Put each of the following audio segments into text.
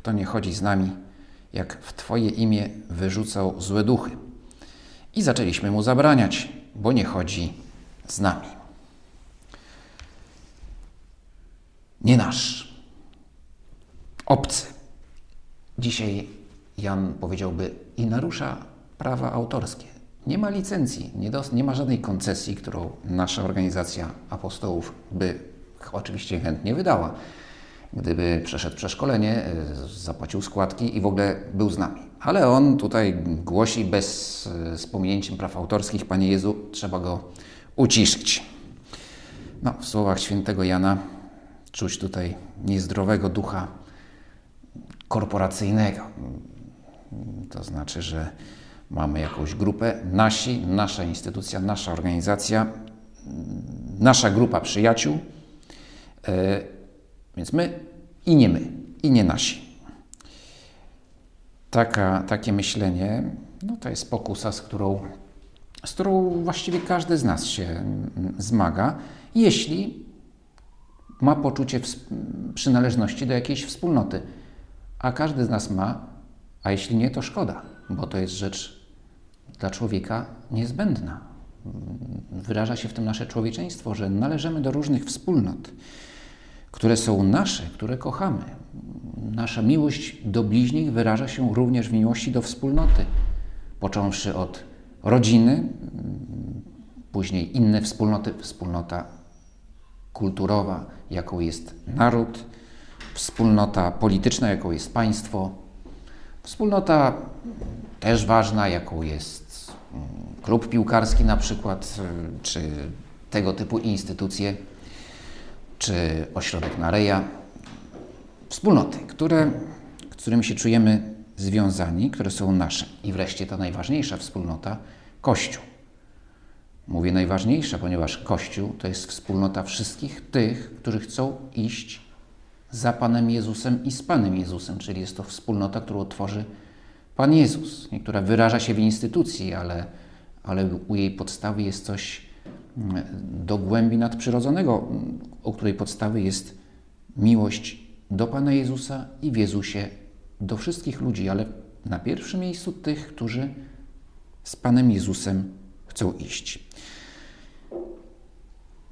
kto nie chodzi z nami, jak w Twoje imię wyrzucał złe duchy. I zaczęliśmy mu zabraniać, bo nie chodzi z nami. Nie nasz, obcy. Dzisiaj Jan powiedziałby i narusza prawa autorskie. Nie ma licencji, nie, do, nie ma żadnej koncesji, którą nasza organizacja apostołów by oczywiście chętnie wydała gdyby przeszedł przeszkolenie, y, zapłacił składki i w ogóle był z nami. Ale on tutaj głosi bez y, z pominięciem praw autorskich, Panie Jezu, trzeba go uciszyć. No, w słowach świętego Jana czuć tutaj niezdrowego ducha korporacyjnego. To znaczy, że mamy jakąś grupę, nasi, nasza instytucja, nasza organizacja, nasza grupa przyjaciół, y, więc my i nie my, i nie nasi. Taka, takie myślenie no to jest pokusa, z którą, z którą właściwie każdy z nas się mm, zmaga, jeśli ma poczucie przynależności do jakiejś wspólnoty. A każdy z nas ma, a jeśli nie, to szkoda, bo to jest rzecz dla człowieka niezbędna. Wyraża się w tym nasze człowieczeństwo, że należymy do różnych wspólnot które są nasze, które kochamy. Nasza miłość do bliźnich wyraża się również w miłości do wspólnoty, począwszy od rodziny, później inne wspólnoty, wspólnota kulturowa, jaką jest naród, wspólnota polityczna, jaką jest państwo, wspólnota też ważna, jaką jest mm, klub piłkarski na przykład, czy tego typu instytucje czy ośrodek Nareja, wspólnoty, które, którymi się czujemy związani, które są nasze. I wreszcie ta najważniejsza wspólnota Kościół. Mówię najważniejsza, ponieważ Kościół to jest wspólnota wszystkich tych, którzy chcą iść za Panem Jezusem i z Panem Jezusem, czyli jest to wspólnota, którą tworzy Pan Jezus, która wyraża się w instytucji, ale, ale u jej podstawy jest coś do głębi nadprzyrodzonego, o której podstawy jest miłość do Pana Jezusa i w Jezusie do wszystkich ludzi, ale na pierwszym miejscu tych, którzy z Panem Jezusem chcą iść.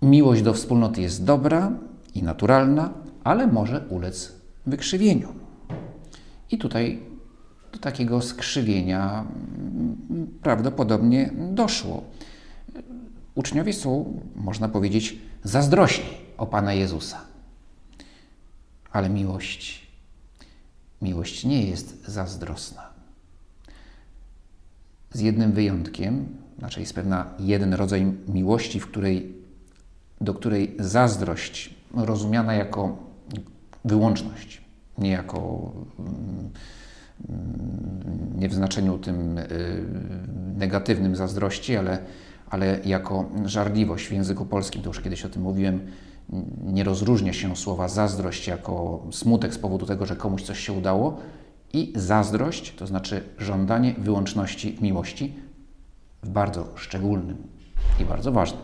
Miłość do wspólnoty jest dobra i naturalna, ale może ulec wykrzywieniu. I tutaj do takiego skrzywienia prawdopodobnie doszło. Uczniowie są, można powiedzieć, zazdrośni o Pana Jezusa. Ale miłość, miłość nie jest zazdrosna. Z jednym wyjątkiem, znaczy jest pewna jeden rodzaj miłości, w której, do której zazdrość rozumiana jako wyłączność, nie jako mm, nie w znaczeniu tym y, negatywnym zazdrości, ale ale jako żarliwość w języku polskim, to już kiedyś o tym mówiłem, nie rozróżnia się słowa zazdrość jako smutek z powodu tego, że komuś coś się udało i zazdrość, to znaczy żądanie wyłączności miłości w bardzo szczególnym i bardzo ważnym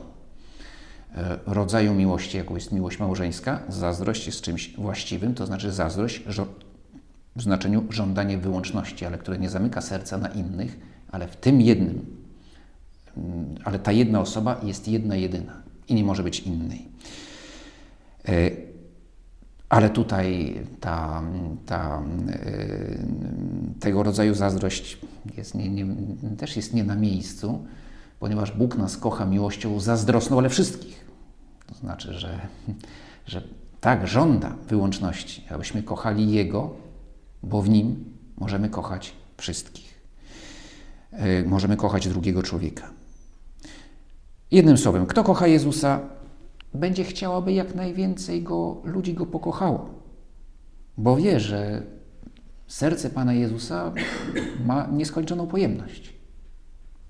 e, rodzaju miłości, jaką jest miłość małżeńska. Zazdrość jest czymś właściwym, to znaczy zazdrość w znaczeniu żądanie wyłączności, ale które nie zamyka serca na innych, ale w tym jednym ale ta jedna osoba jest jedna, jedyna i nie może być innej. E, ale tutaj ta, ta, e, tego rodzaju zazdrość jest nie, nie, też jest nie na miejscu, ponieważ Bóg nas kocha miłością zazdrosną, ale wszystkich. To znaczy, że, że tak żąda wyłączności, abyśmy kochali Jego, bo w Nim możemy kochać wszystkich. E, możemy kochać drugiego człowieka. Jednym słowem, kto kocha Jezusa, będzie chciał, aby jak najwięcej go, ludzi go pokochało, bo wie, że serce Pana Jezusa ma nieskończoną pojemność.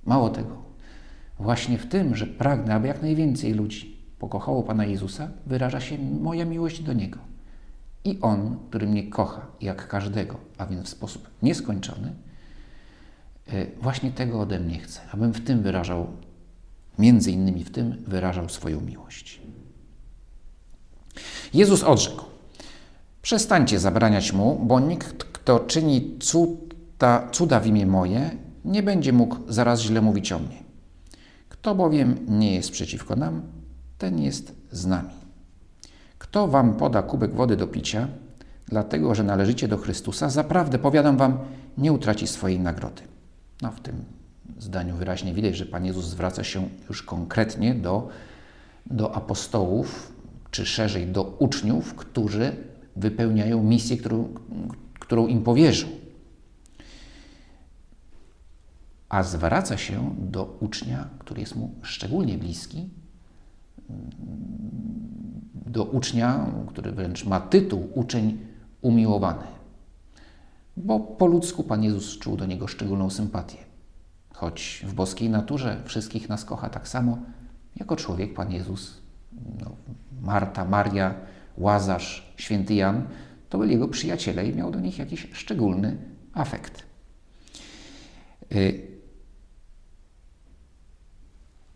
Mało tego, właśnie w tym, że pragnę, aby jak najwięcej ludzi pokochało Pana Jezusa, wyraża się moja miłość do Niego. I On, który mnie kocha, jak każdego, a więc w sposób nieskończony, e, właśnie tego ode mnie chce, abym w tym wyrażał, między innymi w tym wyrażał swoją miłość. Jezus odrzekł: Przestańcie zabraniać mu, bo nikt, kto czyni cuda, cuda w imię moje, nie będzie mógł zaraz źle mówić o mnie. Kto bowiem nie jest przeciwko nam, ten jest z nami. Kto wam poda kubek wody do picia, dlatego że należycie do Chrystusa, zaprawdę powiadam wam, nie utraci swojej nagrody. No, w tym zdaniu wyraźnie widać, że Pan Jezus zwraca się już konkretnie do, do apostołów, czy szerzej do uczniów, którzy wypełniają misję, którą, którą im powierzył. A zwraca się do ucznia, który jest mu szczególnie bliski, do ucznia, który wręcz ma tytuł uczeń umiłowany. Bo po ludzku Pan Jezus czuł do niego szczególną sympatię. Choć w boskiej naturze wszystkich nas kocha tak samo, jako człowiek Pan Jezus, no, Marta, Maria, Łazarz, święty Jan, to byli jego przyjaciele i miał do nich jakiś szczególny afekt. Y,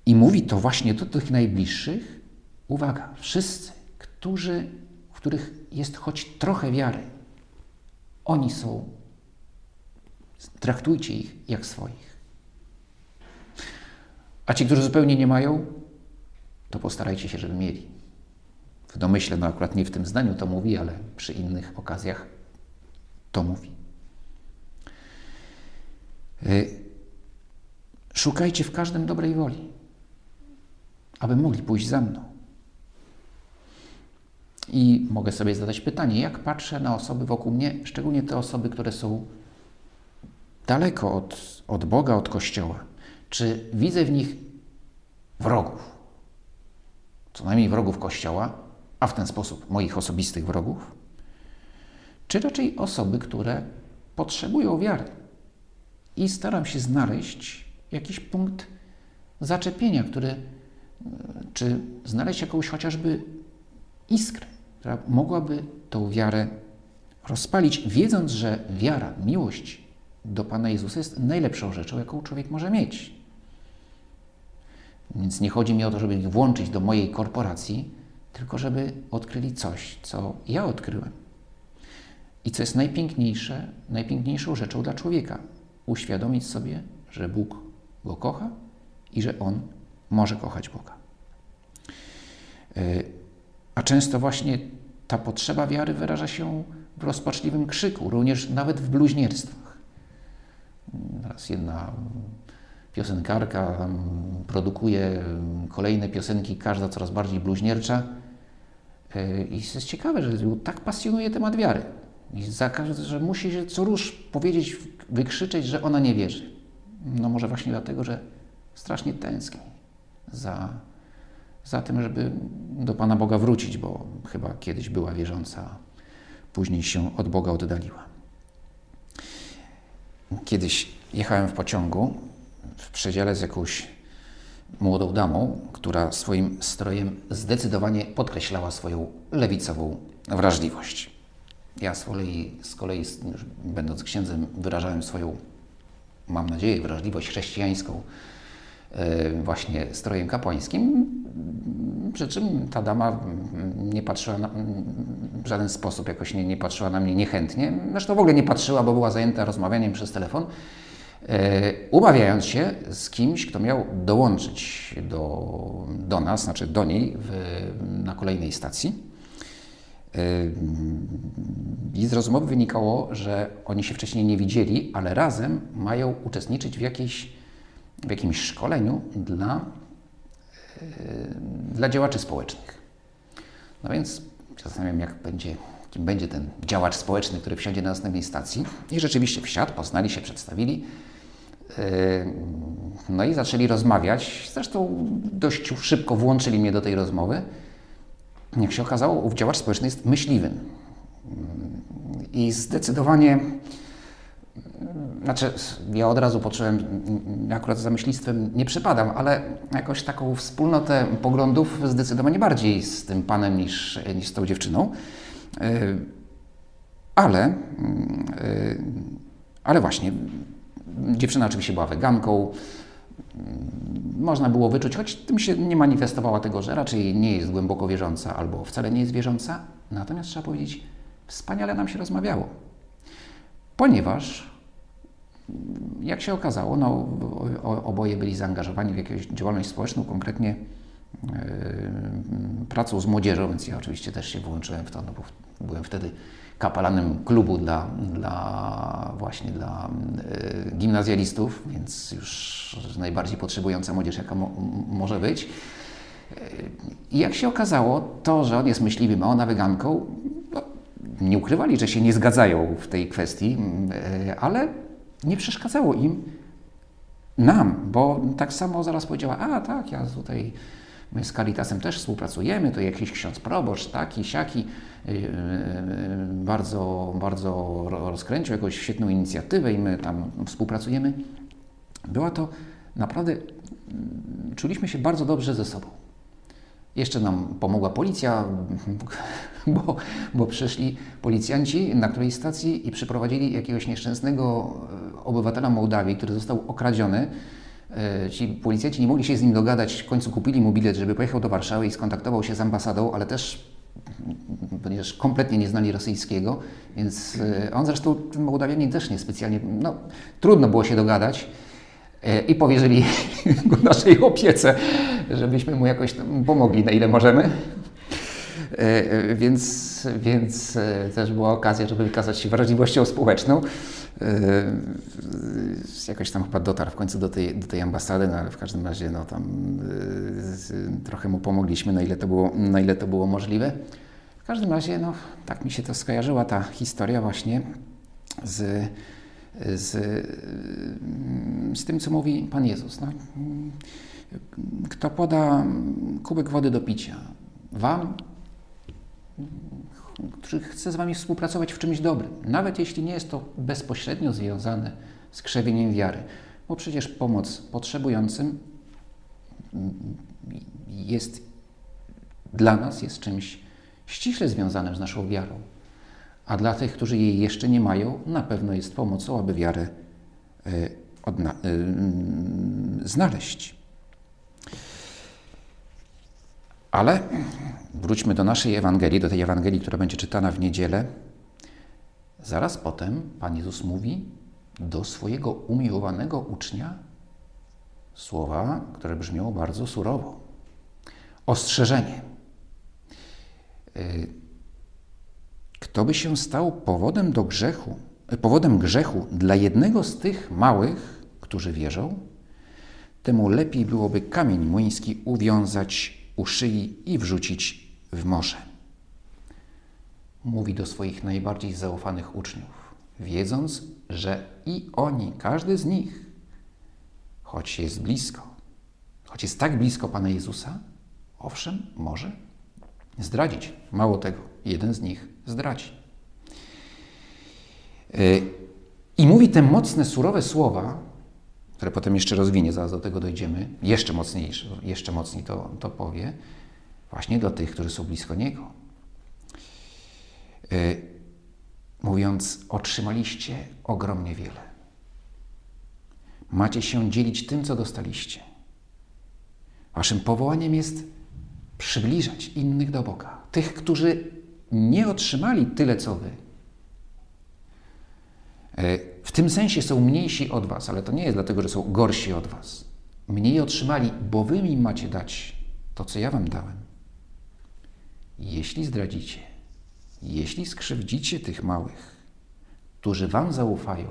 I mówi to właśnie do tych najbliższych. Uwaga, wszyscy, którzy, w których jest choć trochę wiary, oni są, traktujcie ich jak swoich. A ci, którzy zupełnie nie mają, to postarajcie się, żeby mieli w domyśle, no akurat nie w tym zdaniu to mówi, ale przy innych okazjach to mówi. Y, szukajcie w każdym dobrej woli, aby mogli pójść za mną. I mogę sobie zadać pytanie, jak patrzę na osoby wokół mnie, szczególnie te osoby, które są daleko od, od Boga, od Kościoła. Czy widzę w nich wrogów? Co najmniej wrogów Kościoła, a w ten sposób moich osobistych wrogów, czy raczej osoby, które potrzebują wiary. I staram się znaleźć jakiś punkt zaczepienia, który, czy znaleźć jakąś chociażby iskrę, która mogłaby tą wiarę rozpalić, wiedząc, że wiara, miłość do Pana Jezusa jest najlepszą rzeczą, jaką człowiek może mieć. Więc nie chodzi mi o to, żeby ich włączyć do mojej korporacji, tylko żeby odkryli coś, co ja odkryłem. I co jest najpiękniejsze, najpiękniejszą rzeczą dla człowieka uświadomić sobie, że Bóg go kocha i że on może kochać Boga. E, a często właśnie ta potrzeba wiary wyraża się w rozpaczliwym krzyku, również nawet w bluźnierstwach. Teraz jedna piosenkarka produkuje kolejne piosenki, każda coraz bardziej bluźniercza E, I jest ciekawe, że tak pasjonuje temat wiary. I za, że musi się co róż powiedzieć, wykrzyczeć, że ona nie wierzy. No może właśnie dlatego, że strasznie tęskni za, za tym, żeby do Pana Boga wrócić, bo chyba kiedyś była wierząca, później się od Boga oddaliła. Kiedyś jechałem w pociągu w przedziale z jakąś młodą damą, która swoim strojem zdecydowanie podkreślała swoją lewicową wrażliwość. Ja z kolei, z kolei będąc księdzem, wyrażałem swoją, mam nadzieję, wrażliwość chrześcijańską e, właśnie strojem kapłańskim, przy czym ta dama nie patrzyła na, w żaden sposób, jakoś nie, nie patrzyła na mnie niechętnie. Zresztą w ogóle nie patrzyła, bo była zajęta rozmawianiem przez telefon. E, umawiając się z kimś, kto miał dołączyć do, do nas, znaczy do niej w, na kolejnej stacji. E, I z rozmowy wynikało, że oni się wcześniej nie widzieli, ale razem mają uczestniczyć w, jakiejś, w jakimś szkoleniu dla, e, dla działaczy społecznych. No więc zastanawiam, jak będzie, kim będzie ten działacz społeczny, który wsiądzie na następnej stacji. I rzeczywiście wsiadł, poznali się, przedstawili. Yy, no i zaczęli rozmawiać. Zresztą dość szybko włączyli mnie do tej rozmowy. Jak się okazało, ów działacz społeczny jest myśliwym. I zdecydowanie, znaczy ja od razu poczułem, akurat za myślistwem nie przypadam, ale jakoś taką wspólnotę poglądów zdecydowanie bardziej z tym panem niż, niż z tą dziewczyną. Ale, ale właśnie, dziewczyna oczywiście była weganką, można było wyczuć, choć tym się nie manifestowała tego, że raczej nie jest głęboko wierząca albo wcale nie jest wierząca. Natomiast trzeba powiedzieć, wspaniale nam się rozmawiało. Ponieważ, jak się okazało, no, oboje byli zaangażowani w jakąś działalność społeczną, konkretnie yy, pracą z młodzieżą, więc ja oczywiście też się włączyłem w to, no bo byłem wtedy kapelanem klubu dla, dla właśnie dla y, gimnazjalistów, więc już najbardziej potrzebująca młodzież, jaka mo może być. E, I jak się okazało, to, że on jest myśliwym, a ona weganką, no, nie ukrywali, że się nie zgadzają w tej kwestii, y, ale nie przeszkadzało im nam, bo tak samo zaraz powiedziała, a tak, ja tutaj My z Caritasem też współpracujemy, to jakiś ksiądz proboszcz, taki, siaki, yy, yy, bardzo, bardzo rozkręcił jakąś świetną inicjatywę i my tam współpracujemy. Była to naprawdę, mm, czuliśmy się bardzo dobrze ze sobą. Jeszcze nam pomogła policja, bo, bo przyszli policjanci na którejś stacji i przyprowadzili jakiegoś nieszczęsnego e, obywatela Mołdawii, który został okradziony ci policjanci nie mogli się z nim dogadać, w końcu kupili mu bilet, żeby pojechał do Warszawy i skontaktował się z ambasadą, ale też ponieważ kompletnie nie znali rosyjskiego, więc e, on zresztą, ten Mołdawianin też niespecjalnie, no trudno było się dogadać e, i powierzyli go naszej opiece, żebyśmy mu jakoś pomogli na ile możemy. Więc, więc też była okazja, żeby wykazać się wrażliwością społeczną. Jakoś tam chyba dotarł w końcu do tej, do tej ambasady, no ale w każdym razie no, tam trochę mu pomogliśmy, na ile, to było, na ile to było możliwe. W każdym razie, no, tak mi się to skojarzyła ta historia właśnie z, z, z tym, co mówi Pan Jezus. No, kto poda kubek wody do picia Wam, który chce z Wami współpracować w czymś dobrym, nawet jeśli nie jest to bezpośrednio związane z krzewieniem wiary, bo przecież pomoc potrzebującym jest dla nas jest czymś ściśle związanym z naszą wiarą, a dla tych, którzy jej jeszcze nie mają, na pewno jest pomocą, aby wiarę y, y, znaleźć. Ale wróćmy do naszej Ewangelii, do tej Ewangelii, która będzie czytana w niedzielę. Zaraz potem Pan Jezus mówi do swojego umiłowanego ucznia słowa, które brzmią bardzo surowo. Ostrzeżenie. Y, kto by się stał powodem do grzechu, powodem grzechu dla jednego z tych małych, którzy wierzą, temu lepiej byłoby kamień młyński uwiązać u szyi i wrzucić w morze. Mówi do swoich najbardziej zaufanych uczniów, wiedząc, że i oni, każdy z nich, choć jest blisko, choć jest tak blisko Pana Jezusa, owszem, może zdradzić. Mało tego, jeden z nich zdradzi. Y, I mówi te mocne, surowe słowa, które potem jeszcze rozwinie, zaraz do tego dojdziemy, jeszcze mocniejsze, jeszcze mocniej to, to powie, właśnie do tych, którzy są blisko Niego. Yy, mówiąc, otrzymaliście ogromnie wiele. Macie się dzielić tym, co dostaliście. Waszym powołaniem jest przybliżać innych do Boga. Tych, którzy nie otrzymali tyle, co wy. E, w tym sensie są mniejsi od Was, ale to nie jest dlatego, że są gorsi od Was. Mniej otrzymali, bo Wy im macie dać to, co ja Wam dałem. Jeśli zdradzicie, jeśli skrzywdzicie tych małych, którzy Wam zaufają,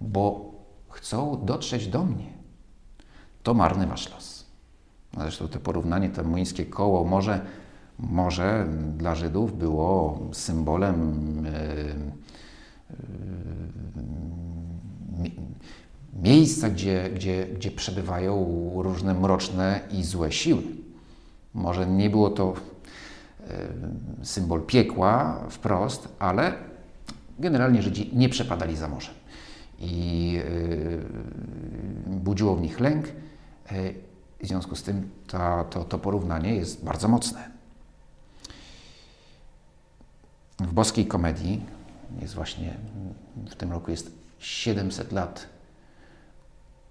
bo chcą dotrzeć do mnie, to marny Wasz los. Zresztą to porównanie, to młyńskie koło może, może dla Żydów było symbolem. Yy, miejsca, gdzie, gdzie, gdzie przebywają różne mroczne i złe siły. Może nie było to symbol piekła wprost, ale generalnie Żydzi nie przepadali za morzem. I budziło w nich lęk. W związku z tym to, to, to porównanie jest bardzo mocne. W boskiej komedii jest właśnie, w tym roku jest 700 lat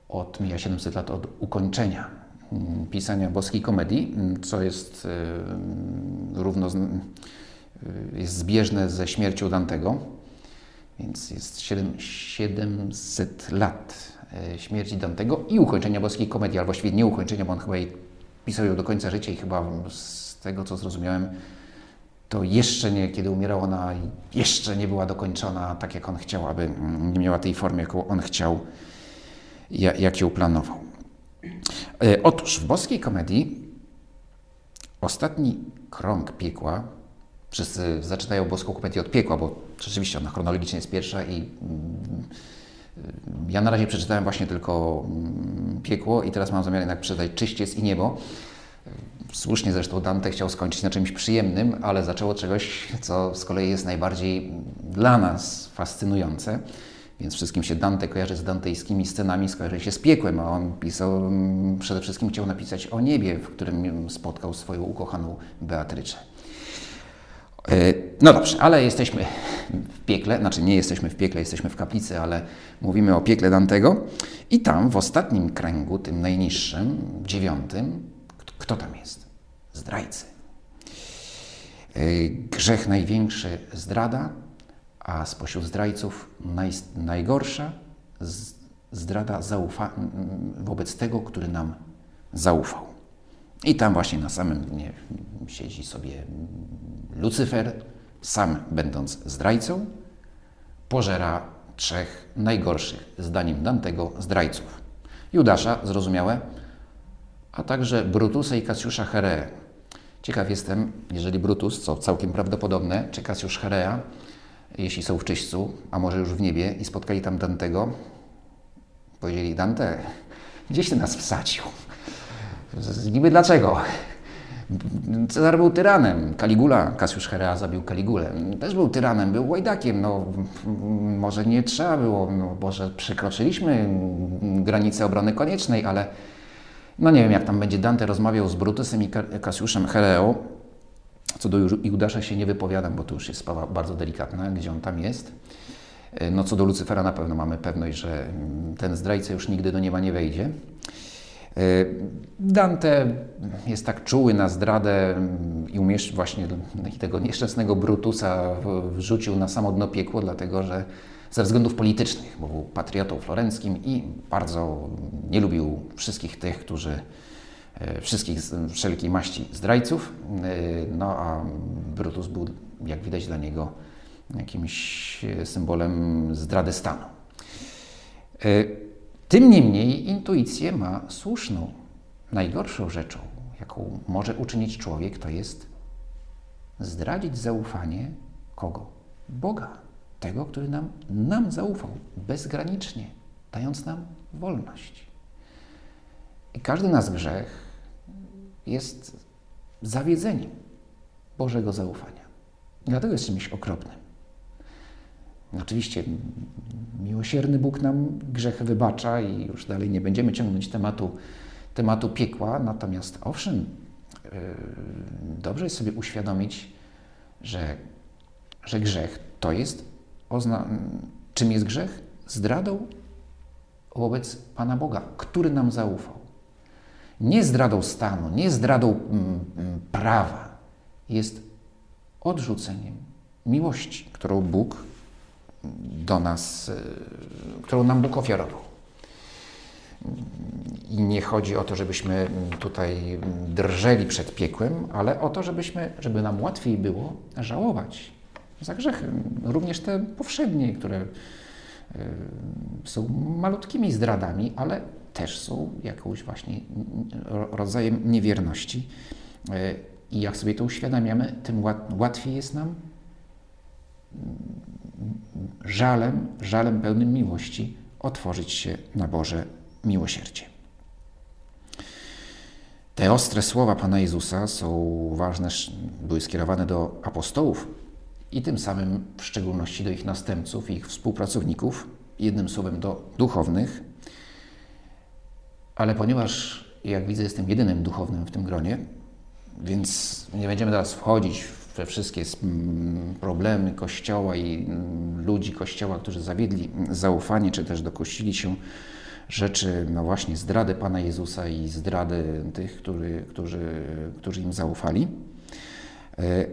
od, mija 700 lat od ukończenia pisania boskiej komedii, mm, co jest y, równo, y, jest zbieżne ze śmiercią Dantego, więc jest 7, 700 lat y, śmierci Dantego i ukończenia boskiej komedii, albo właściwie nie ukończenia, bo on chyba jej pisał ją do końca życia i chyba z tego, co zrozumiałem, to jeszcze nie, kiedy umierał ona, jeszcze nie była dokończona tak, jak on chciał, aby nie miała tej formy, jaką on chciał, jak ją planował. E, otóż w boskiej komedii ostatni krąg piekła, wszyscy zaczynają boską komedię od piekła, bo rzeczywiście ona chronologicznie jest pierwsza i mm, ja na razie przeczytałem właśnie tylko mm, piekło i teraz mam zamiar jednak przeczytać czyściec i niebo. Słusznie zresztą Dante chciał skończyć na czymś przyjemnym, ale zaczęło czegoś, co z kolei jest najbardziej dla nas fascynujące. Więc wszystkim się Dante kojarzy z dantejskimi scenami, skojarzy się z piekłem, a on pisał, mm, przede wszystkim chciał napisać o niebie, w którym spotkał swoją ukochaną Beatrycze. E, no dobrze, ale jesteśmy w piekle, znaczy nie jesteśmy w piekle, jesteśmy w kaplicy, ale mówimy o piekle Dantego. I tam w ostatnim kręgu, tym najniższym, dziewiątym, kto tam jest? Zdrajcy. E, grzech największy zdrada, a spośród zdrajców naj, najgorsza zdrada zaufa wobec tego, który nam zaufał. I tam właśnie na samym dnie siedzi sobie Lucyfer, sam będąc zdrajcą, pożera trzech najgorszych, zdaniem Dantego, zdrajców. Judasza, zrozumiałe, a także Brutusa i Kasiusza Herea. Ciekaw jestem, jeżeli Brutus, co całkiem prawdopodobne, czy Kasiusz Herea, jeśli są w czyśćcu, a może już w niebie i spotkali tam Dantego, powiedzieli, Dante, gdzieś ty nas wsadził? Niby dlaczego? Cezar był tyranem, Kaligula, Kasiusz Herea zabił Kaligulę, też był tyranem, był łajdakiem, no może nie trzeba było, no, może przekroczyliśmy granicę obrony koniecznej, ale no nie wiem, jak tam będzie Dante rozmawiał z Brutusem i Kasiuszem Hereo. Co do Judasza się nie wypowiadam, bo to już jest sprawa bardzo delikatna, gdzie on tam jest. E, no co do Lucyfera na pewno mamy pewność, że mm, ten zdrajca już nigdy do nieba nie wejdzie. E, Dante jest tak czuły na zdradę mm, i umieszcz właśnie tego nieszczęsnego Brutusa wrzucił na samo dno piekło, dlatego że ze względów politycznych, bo był patriotą florenckim i bardzo nie lubił wszystkich tych, którzy wszystkich wszelkiej maści zdrajców. E, no a Brutus był, jak widać, dla niego jakimś symbolem zdrady stanu. E, tym niemniej intuicję ma słuszną. Najgorszą rzeczą, jaką może uczynić człowiek, to jest zdradzić zaufanie kogo? Boga tego, który nam, nam zaufał bezgranicznie, dając nam wolność. I każdy nasz grzech jest zawiedzeniem Bożego zaufania. Dlatego jest czymś okropnym. Oczywiście miłosierny Bóg nam grzech wybacza i już dalej nie będziemy ciągnąć tematu, tematu piekła, natomiast owszem, yy, dobrze jest sobie uświadomić, że, że grzech to jest czym jest grzech? Zdradą wobec Pana Boga, który nam zaufał. Nie zdradą stanu, nie zdradą mm, mm, prawa. Jest odrzuceniem miłości, którą Bóg do nas, y, którą nam Bóg ofiarował. I nie chodzi o to, żebyśmy tutaj drżeli przed piekłem, ale o to, żebyśmy, żeby nam łatwiej było żałować za grzechy, również te powszednie, które y, są malutkimi zdradami, ale też są jakąś właśnie rodzajem niewierności. Y, I jak sobie to uświadamiamy, tym łatwiej jest nam mm, żalem, żalem pełnym miłości otworzyć się na Boże miłosierdzie. Te ostre słowa Pana Jezusa są ważne, były skierowane do apostołów, i tym samym w szczególności do ich następców ich współpracowników, jednym słowem do duchownych. Ale ponieważ, jak widzę, jestem jedynym duchownym w tym gronie, więc nie będziemy teraz wchodzić we wszystkie problemy Kościoła i mm, ludzi Kościoła, którzy zawiedli zaufanie, czy też dokościli się rzeczy, no właśnie zdrady Pana Jezusa i zdrady tych, którzy, którzy, którzy im zaufali. E,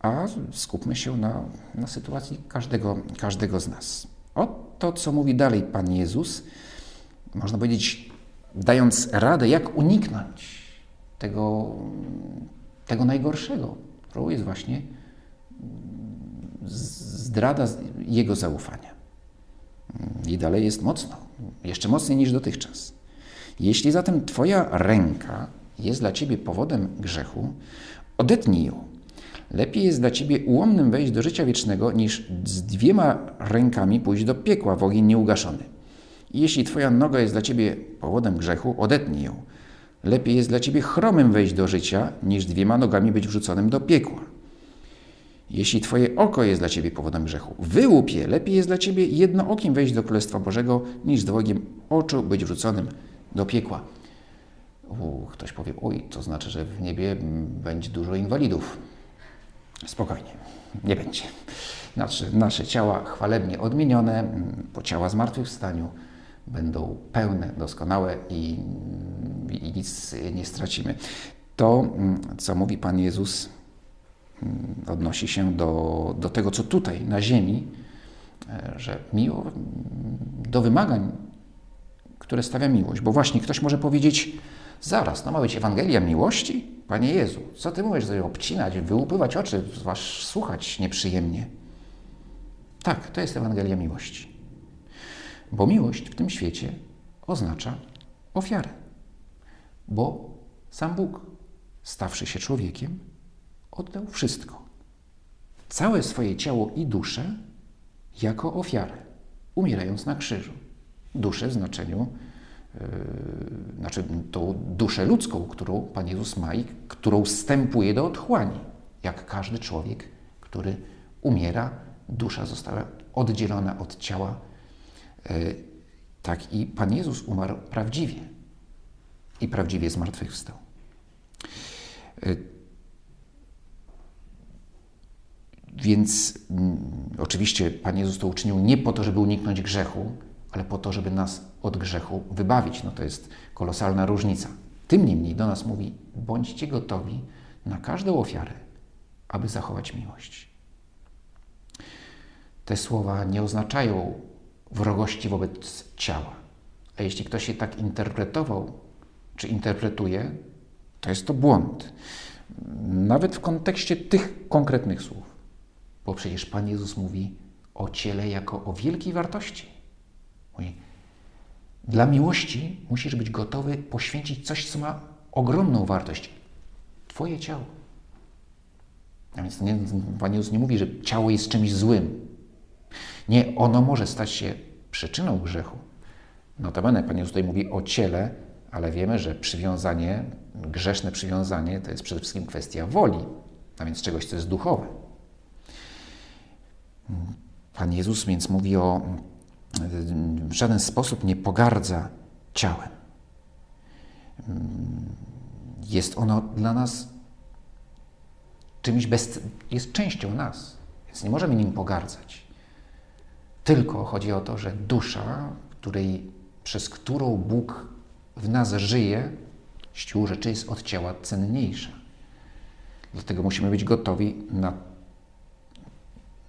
a skupmy się na, na sytuacji każdego, każdego z nas. Oto, co mówi dalej Pan Jezus, można powiedzieć, dając radę, jak uniknąć tego, tego najgorszego, to jest właśnie zdrada Jego zaufania. I dalej jest mocno, jeszcze mocniej niż dotychczas. Jeśli zatem Twoja ręka jest dla Ciebie powodem grzechu, odetnij ją. Lepiej jest dla Ciebie ułomnym wejść do życia wiecznego, niż z dwiema rękami pójść do piekła w ogień nieugaszony. Jeśli Twoja noga jest dla Ciebie powodem grzechu, odetnij ją. Lepiej jest dla ciebie chromym wejść do życia, niż dwiema nogami być wrzuconym do piekła. Jeśli twoje oko jest dla ciebie powodem grzechu, wyłup je. Lepiej jest dla ciebie jednookiem wejść do Królestwa Bożego, niż dwogiem oczu być wrzuconym do piekła. Ktoś powie, oj, to znaczy, że w niebie będzie dużo inwalidów. Spokojnie, nie będzie. Znaczy, nasze ciała chwalebnie odmienione, po ciała zmartwychwstaniu, będą pełne, doskonałe i, i nic nie stracimy. To, mm, co mówi Pan Jezus, mm, odnosi się do, do tego, co tutaj na ziemi, e, że miło, mm, do wymagań, które stawia miłość. Bo właśnie ktoś może powiedzieć, zaraz, no ma być Ewangelia miłości? Panie Jezu, co Ty mówisz, żeby obcinać, wyłupywać oczy, zwłaszcza słuchać nieprzyjemnie? Tak, to jest Ewangelia miłości. Bo miłość w tym świecie oznacza ofiarę. Bo sam Bóg, stawszy się człowiekiem, oddał wszystko. Całe swoje ciało i duszę jako ofiarę, umierając na krzyżu. Duszę w znaczeniu, yy, znaczy tą duszę ludzką, którą Pan Jezus ma i którą wstępuje do otchłani. Jak każdy człowiek, który umiera, dusza została oddzielona od ciała tak i Pan Jezus umarł prawdziwie i prawdziwie zmartwychwstał. E, więc mm, oczywiście Pan Jezus to uczynił nie po to, żeby uniknąć grzechu, ale po to, żeby nas od grzechu wybawić. No to jest kolosalna różnica. Tym niemniej do nas mówi: bądźcie gotowi na każdą ofiarę, aby zachować miłość. Te słowa nie oznaczają wrogości wobec ciała. A jeśli ktoś je tak interpretował, czy interpretuje, to jest to błąd. Nawet w kontekście tych konkretnych słów. Bo przecież Pan Jezus mówi o ciele jako o wielkiej wartości. Mówi, dla miłości musisz być gotowy poświęcić coś, co ma ogromną wartość. Twoje ciało. A więc nie, Pan Jezus nie mówi, że ciało jest czymś złym. Nie, ono może stać się przyczyną grzechu. Notabene Pan Jezus tutaj mówi o ciele, ale wiemy, że przywiązanie, grzeszne przywiązanie to jest przede wszystkim kwestia woli, a więc czegoś, co jest duchowe. Pan Jezus więc mówi o w żaden sposób nie pogardza ciałem. Jest ono dla nas czymś bez, jest częścią nas, więc nie możemy nim pogardzać. Tylko chodzi o to, że dusza, której, przez którą Bóg w nas żyje, siłą rzeczy jest od ciała cenniejsza. Dlatego musimy być gotowi na.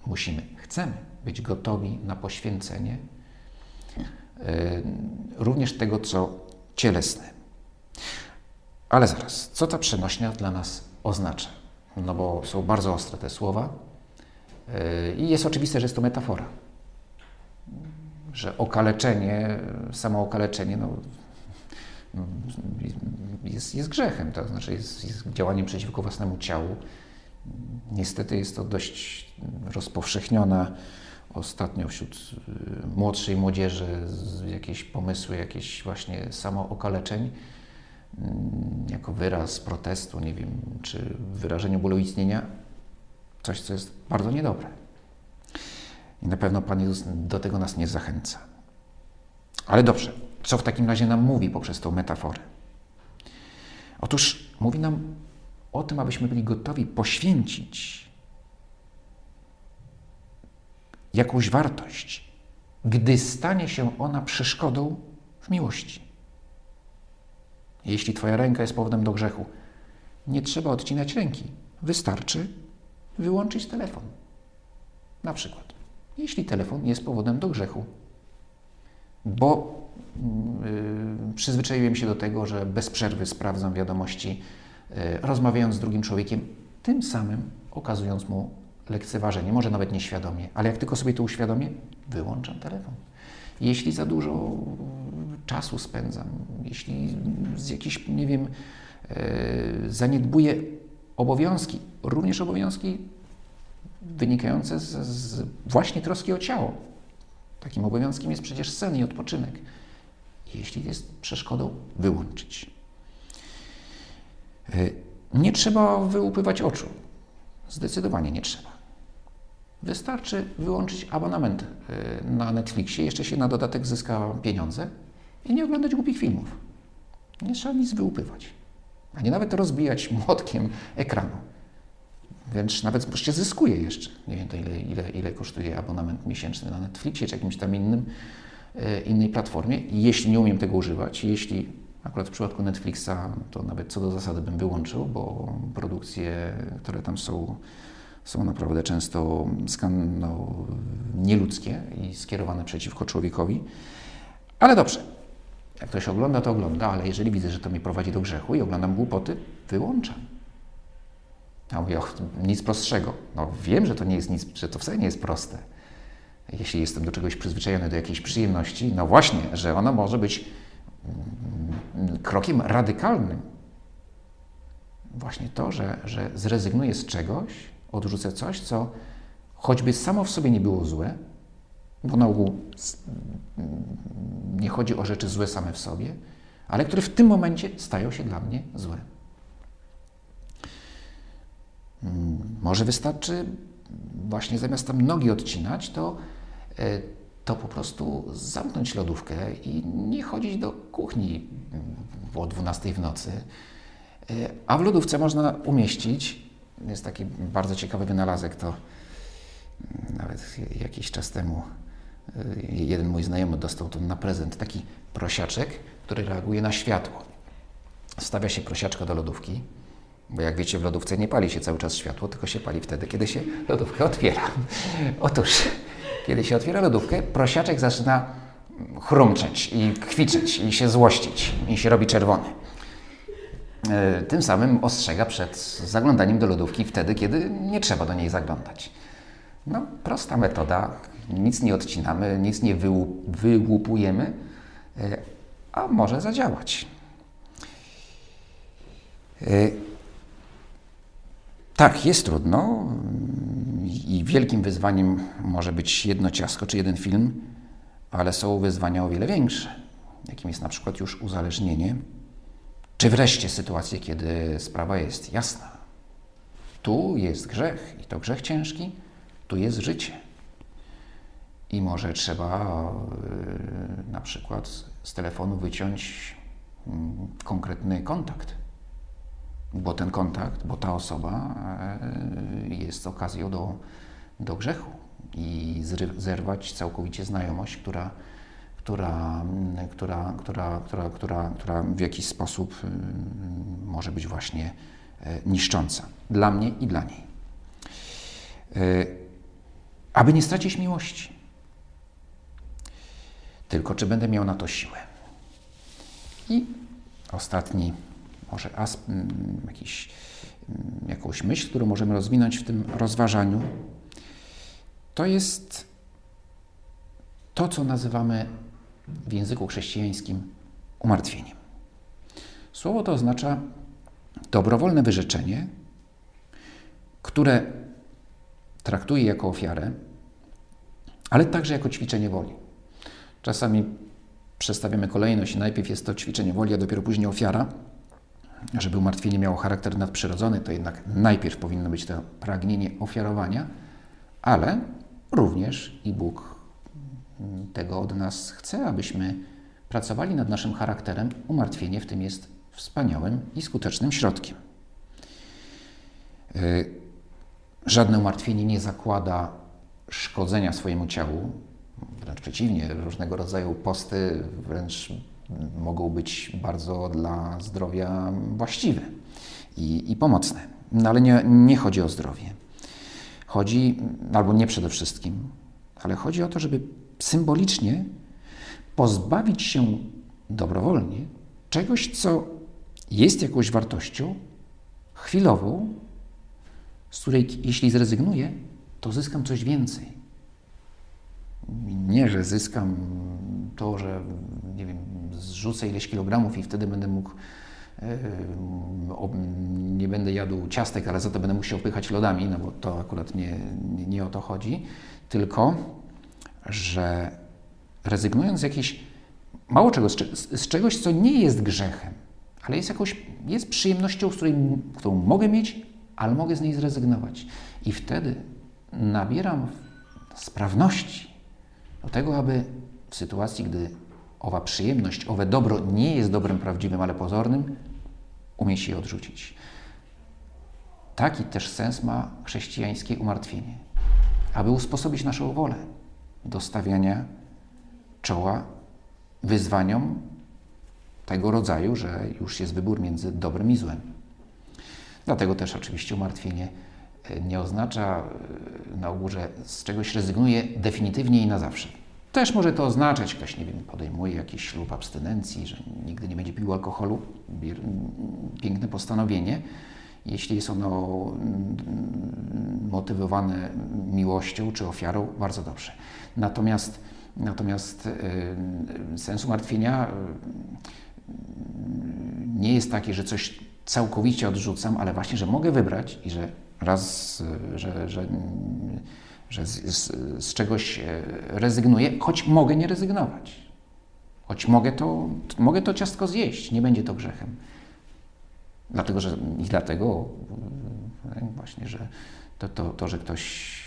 Musimy, chcemy być gotowi na poświęcenie yy, również tego, co cielesne. Ale zaraz, co ta przenośnia dla nas oznacza? No bo są bardzo ostre te słowa yy, i jest oczywiste, że jest to metafora że okaleczenie, samo okaleczenie no, jest, jest grzechem, to znaczy jest, jest działaniem przeciwko własnemu ciału. Niestety jest to dość rozpowszechniona ostatnio wśród y, młodszej młodzieży jakieś pomysły, jakieś właśnie samo okaleczeń mm, jako wyraz protestu, nie wiem, czy wyrażenie bólu istnienia, Coś, co jest bardzo niedobre. I na pewno Pan Jezus do tego nas nie zachęca. Ale dobrze, co w takim razie nam mówi poprzez tą metaforę? Otóż mówi nam o tym, abyśmy byli gotowi poświęcić jakąś wartość, gdy stanie się ona przeszkodą w miłości. Jeśli Twoja ręka jest powodem do grzechu, nie trzeba odcinać ręki. Wystarczy wyłączyć telefon. Na przykład, jeśli telefon jest powodem do grzechu, bo yy, przyzwyczaiłem się do tego, że bez przerwy sprawdzam wiadomości, yy, rozmawiając z drugim człowiekiem, tym samym okazując mu lekceważenie, może nawet nieświadomie, ale jak tylko sobie to uświadomię, wyłączam telefon. Jeśli za dużo czasu spędzam, jeśli z jakichś, nie wiem, zaniedbuję obowiązki, również obowiązki wynikające z, z właśnie troski o ciało. Takim obowiązkiem jest przecież sen i odpoczynek. Jeśli jest przeszkodą, wyłączyć. Yy, nie trzeba wyłupywać oczu. Zdecydowanie nie trzeba. Wystarczy wyłączyć abonament yy, na Netflixie, jeszcze się na dodatek zyska pieniądze i nie oglądać głupich filmów. Nie trzeba nic wyłupywać, a nie nawet rozbijać młotkiem ekranu. Wręcz nawet się zyskuje jeszcze. Nie wiem, to ile, ile, ile kosztuje abonament miesięczny na Netflixie czy jakimś tam innym, yy, innej platformie. Jeśli nie umiem tego używać, jeśli akurat w przypadku Netflixa to nawet co do zasady bym wyłączył, bo produkcje, które tam są, są naprawdę często no, nieludzkie i skierowane przeciwko człowiekowi. Ale dobrze, jak ktoś ogląda, to ogląda, ale jeżeli widzę, że to mnie prowadzi do grzechu i oglądam głupoty, wyłączam. A mówię, och, nic prostszego. No wiem, że to nie jest nic, że to wcale nie jest proste. Jeśli jestem do czegoś przyzwyczajony, do jakiejś przyjemności, no właśnie, że ona może być mm, krokiem radykalnym. Właśnie to, że, że zrezygnuję z czegoś, odrzucę coś, co choćby samo w sobie nie było złe, bo na ogół nie chodzi o rzeczy złe same w sobie, ale które w tym momencie stają się dla mnie złe. Mm, może wystarczy właśnie zamiast tam nogi odcinać, to, e, to po prostu zamknąć lodówkę i nie chodzić do kuchni o 12 w nocy. E, a w lodówce można umieścić, jest taki bardzo ciekawy wynalazek, to nawet jakiś czas temu e, jeden mój znajomy dostał to na prezent, taki prosiaczek, który reaguje na światło. Stawia się prosiaczka do lodówki, bo jak wiecie, w lodówce nie pali się cały czas światło, tylko się pali wtedy, kiedy się lodówkę otwiera. Otóż, kiedy się otwiera lodówkę, prosiaczek zaczyna chrumczeć i kwiczeć i się złościć i się robi czerwony. E, tym samym ostrzega przed zaglądaniem do lodówki wtedy, kiedy nie trzeba do niej zaglądać. No, prosta metoda. Nic nie odcinamy, nic nie wyłupujemy, e, a może zadziałać. E, tak, jest trudno i wielkim wyzwaniem może być jedno ciasko czy jeden film, ale są wyzwania o wiele większe, jakim jest na przykład już uzależnienie, czy wreszcie sytuacje, kiedy sprawa jest jasna. Tu jest grzech i to grzech ciężki, tu jest życie. I może trzeba yy, na przykład z telefonu wyciąć yy, konkretny kontakt bo ten kontakt, bo ta osoba e, jest okazją do, do grzechu i zerwać całkowicie znajomość, która, która, która, która, która, która, która w jakiś sposób y, może być właśnie e, niszcząca dla mnie i dla niej. E, aby nie stracić miłości. Tylko czy będę miał na to siłę? I ostatni może asp, jakiś, jakąś myśl, którą możemy rozwinąć w tym rozważaniu, to jest to, co nazywamy w języku chrześcijańskim umartwieniem. Słowo to oznacza dobrowolne wyrzeczenie, które traktuje jako ofiarę, ale także jako ćwiczenie woli. Czasami przestawiamy kolejność, najpierw jest to ćwiczenie woli, a dopiero później ofiara, żeby umartwienie miało charakter nadprzyrodzony, to jednak najpierw powinno być to pragnienie ofiarowania, ale również i Bóg tego od nas chce, abyśmy pracowali nad naszym charakterem. Umartwienie w tym jest wspaniałym i skutecznym środkiem. Y, żadne umartwienie nie zakłada szkodzenia swojemu ciału, wręcz przeciwnie, różnego rodzaju posty wręcz mogą być bardzo dla zdrowia właściwe i, i pomocne. No ale nie, nie chodzi o zdrowie. Chodzi, albo nie przede wszystkim, ale chodzi o to, żeby symbolicznie pozbawić się dobrowolnie czegoś, co jest jakąś wartością chwilową, z której jeśli zrezygnuję, to zyskam coś więcej. Nie, że zyskam to, że zrzucę ileś kilogramów i wtedy będę mógł, nie będę jadł ciastek, ale za to będę musiał pychać lodami, no bo to akurat nie, nie o to chodzi, tylko, że rezygnując z jakiejś, mało czego, z czegoś, co nie jest grzechem, ale jest jakąś, jest przyjemnością, z której, którą mogę mieć, ale mogę z niej zrezygnować. I wtedy nabieram sprawności do tego, aby w sytuacji, gdy owa przyjemność, owe dobro nie jest dobrem prawdziwym, ale pozornym, umieć je odrzucić. Taki też sens ma chrześcijańskie umartwienie, aby usposobić naszą wolę do stawiania czoła wyzwaniom tego rodzaju, że już jest wybór między dobrem i złem. Dlatego też oczywiście umartwienie e, nie oznacza e, na ogół, że z czegoś rezygnuje definitywnie i na zawsze. Też może to oznaczać, ktoś nie wiem, podejmuje jakiś ślub abstynencji, że nigdy nie będzie pił alkoholu. Piękne postanowienie. Jeśli jest ono motywowane miłością czy ofiarą, bardzo dobrze. Natomiast, natomiast sens umartwienia nie jest taki, że coś całkowicie odrzucam, ale właśnie, że mogę wybrać i że raz, że, że, że z, z, z czegoś e, rezygnuję, choć mogę nie rezygnować. Choć mogę to, mogę to ciastko zjeść, nie będzie to grzechem. Dlatego, że i dlatego e, właśnie, że to, to, to, że ktoś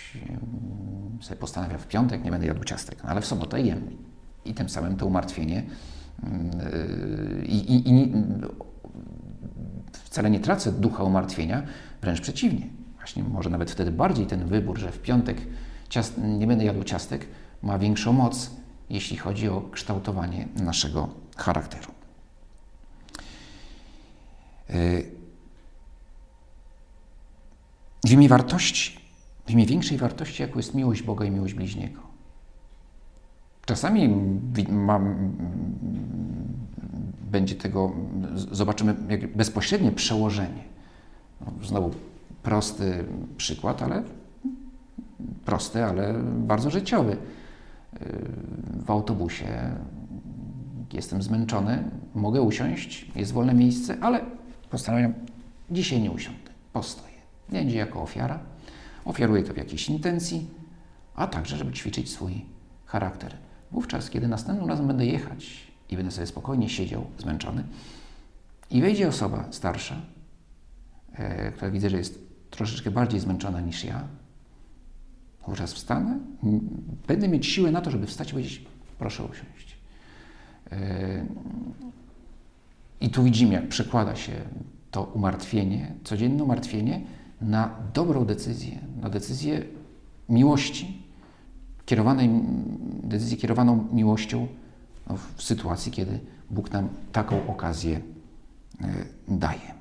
sobie postanawia w piątek, nie będę jadł ciastek, no ale w sobotę jem. I tym samym to umartwienie e, i, i, i wcale nie tracę ducha umartwienia, wręcz przeciwnie. Właśnie może nawet wtedy bardziej ten wybór, że w piątek nie będę jadł ciastek, ma większą moc, jeśli chodzi o kształtowanie naszego charakteru. Y, w imię wartości, w imię większej wartości, jaką jest miłość Boga i miłość bliźniego. Czasami mam, będzie tego, zobaczymy bezpośrednie przełożenie. No, znowu prosty przykład, ale prosty, ale bardzo życiowy. W autobusie jestem zmęczony, mogę usiąść, jest wolne miejsce, ale postanawiam, dzisiaj nie usiądę, postoję. Będzie jako ofiara, ofiaruję to w jakiejś intencji, a także, żeby ćwiczyć swój charakter. Wówczas, kiedy następnym razem będę jechać i będę sobie spokojnie siedział, zmęczony, i wejdzie osoba starsza, e, która widzę, że jest troszeczkę bardziej zmęczona niż ja, wówczas wstanę, będę mieć siłę na to, żeby wstać i powiedzieć, proszę usiąść. E, I tu widzimy, jak przekłada się to umartwienie, codzienne umartwienie na dobrą decyzję, na decyzję miłości, kierowanej, decyzję kierowaną miłością no, w sytuacji, kiedy Bóg nam taką okazję e, daje.